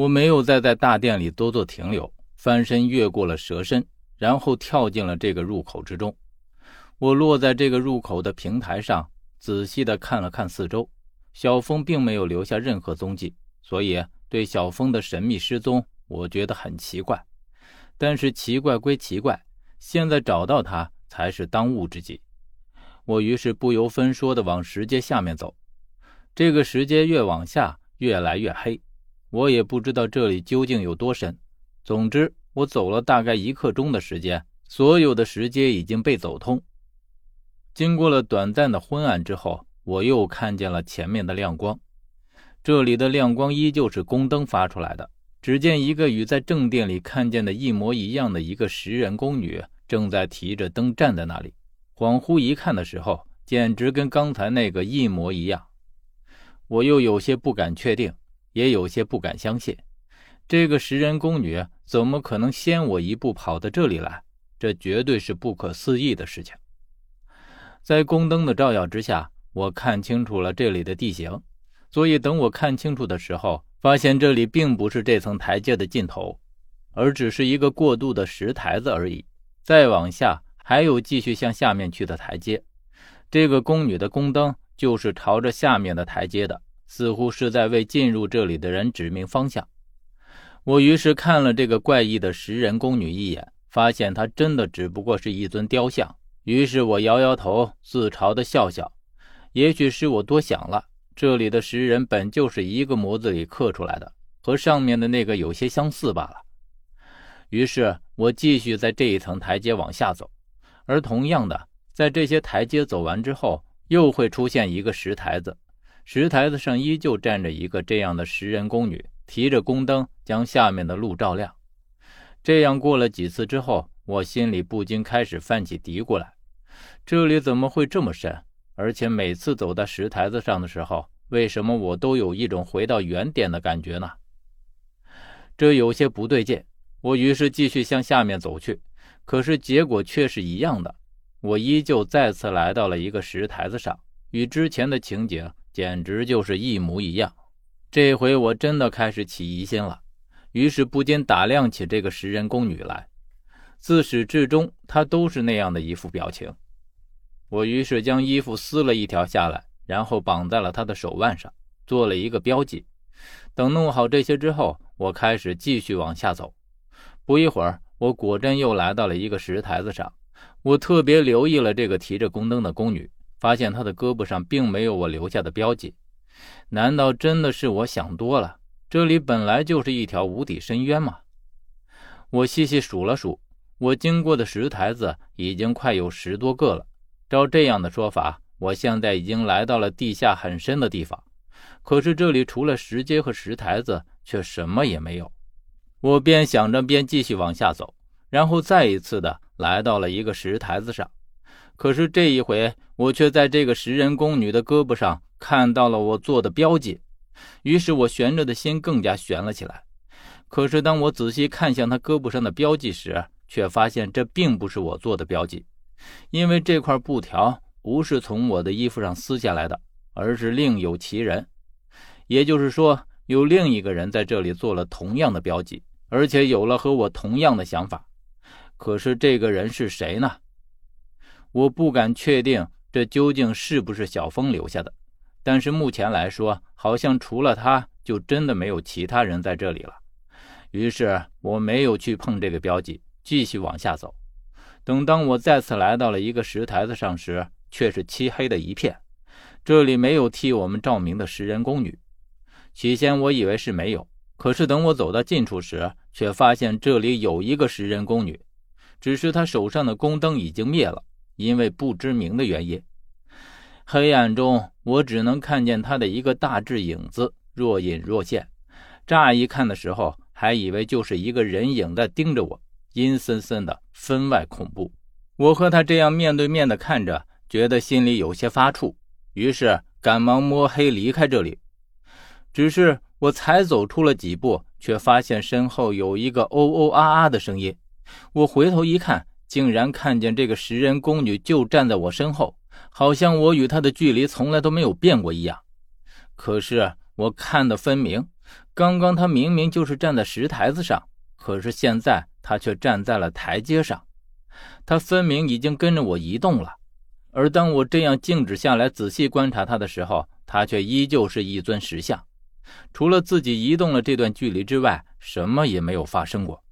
我没有再在大殿里多做停留，翻身越过了蛇身，然后跳进了这个入口之中。我落在这个入口的平台上，仔细的看了看四周，小峰并没有留下任何踪迹，所以对小峰的神秘失踪，我觉得很奇怪。但是奇怪归奇怪，现在找到他才是当务之急。我于是不由分说的往石阶下面走，这个石阶越往下越来越黑。我也不知道这里究竟有多深。总之，我走了大概一刻钟的时间，所有的石阶已经被走通。经过了短暂的昏暗之后，我又看见了前面的亮光。这里的亮光依旧是宫灯发出来的。只见一个与在正殿里看见的一模一样的一个食人宫女，正在提着灯站在那里。恍惚一看的时候，简直跟刚才那个一模一样。我又有些不敢确定。也有些不敢相信，这个食人宫女怎么可能先我一步跑到这里来？这绝对是不可思议的事情。在宫灯的照耀之下，我看清楚了这里的地形。所以等我看清楚的时候，发现这里并不是这层台阶的尽头，而只是一个过渡的石台子而已。再往下还有继续向下面去的台阶。这个宫女的宫灯就是朝着下面的台阶的。似乎是在为进入这里的人指明方向。我于是看了这个怪异的食人宫女一眼，发现她真的只不过是一尊雕像。于是我摇摇头，自嘲的笑笑。也许是我多想了，这里的食人本就是一个模子里刻出来的，和上面的那个有些相似罢了。于是我继续在这一层台阶往下走，而同样的，在这些台阶走完之后，又会出现一个石台子。石台子上依旧站着一个这样的食人宫女，提着宫灯将下面的路照亮。这样过了几次之后，我心里不禁开始泛起嘀咕来：这里怎么会这么深？而且每次走到石台子上的时候，为什么我都有一种回到原点的感觉呢？这有些不对劲。我于是继续向下面走去，可是结果却是一样的。我依旧再次来到了一个石台子上，与之前的情景。简直就是一模一样。这回我真的开始起疑心了，于是不禁打量起这个食人宫女来。自始至终，她都是那样的一副表情。我于是将衣服撕了一条下来，然后绑在了她的手腕上，做了一个标记。等弄好这些之后，我开始继续往下走。不一会儿，我果真又来到了一个石台子上。我特别留意了这个提着宫灯的宫女。发现他的胳膊上并没有我留下的标记，难道真的是我想多了？这里本来就是一条无底深渊吗？我细细数了数，我经过的石台子已经快有十多个了。照这样的说法，我现在已经来到了地下很深的地方。可是这里除了石阶和石台子，却什么也没有。我边想着边继续往下走，然后再一次的来到了一个石台子上。可是这一回，我却在这个食人宫女的胳膊上看到了我做的标记，于是我悬着的心更加悬了起来。可是当我仔细看向她胳膊上的标记时，却发现这并不是我做的标记，因为这块布条不是从我的衣服上撕下来的，而是另有其人。也就是说，有另一个人在这里做了同样的标记，而且有了和我同样的想法。可是这个人是谁呢？我不敢确定这究竟是不是小峰留下的，但是目前来说，好像除了他就真的没有其他人在这里了。于是我没有去碰这个标记，继续往下走。等当我再次来到了一个石台子上时，却是漆黑的一片，这里没有替我们照明的食人宫女。起先我以为是没有，可是等我走到近处时，却发现这里有一个食人宫女，只是她手上的宫灯已经灭了。因为不知名的原因，黑暗中我只能看见他的一个大致影子，若隐若现。乍一看的时候，还以为就是一个人影在盯着我，阴森森的，分外恐怖。我和他这样面对面的看着，觉得心里有些发怵，于是赶忙摸黑离开这里。只是我才走出了几步，却发现身后有一个哦哦啊啊的声音。我回头一看。竟然看见这个食人宫女就站在我身后，好像我与她的距离从来都没有变过一样。可是我看得分明，刚刚她明明就是站在石台子上，可是现在她却站在了台阶上。他分明已经跟着我移动了，而当我这样静止下来仔细观察他的时候，他却依旧是一尊石像，除了自己移动了这段距离之外，什么也没有发生过。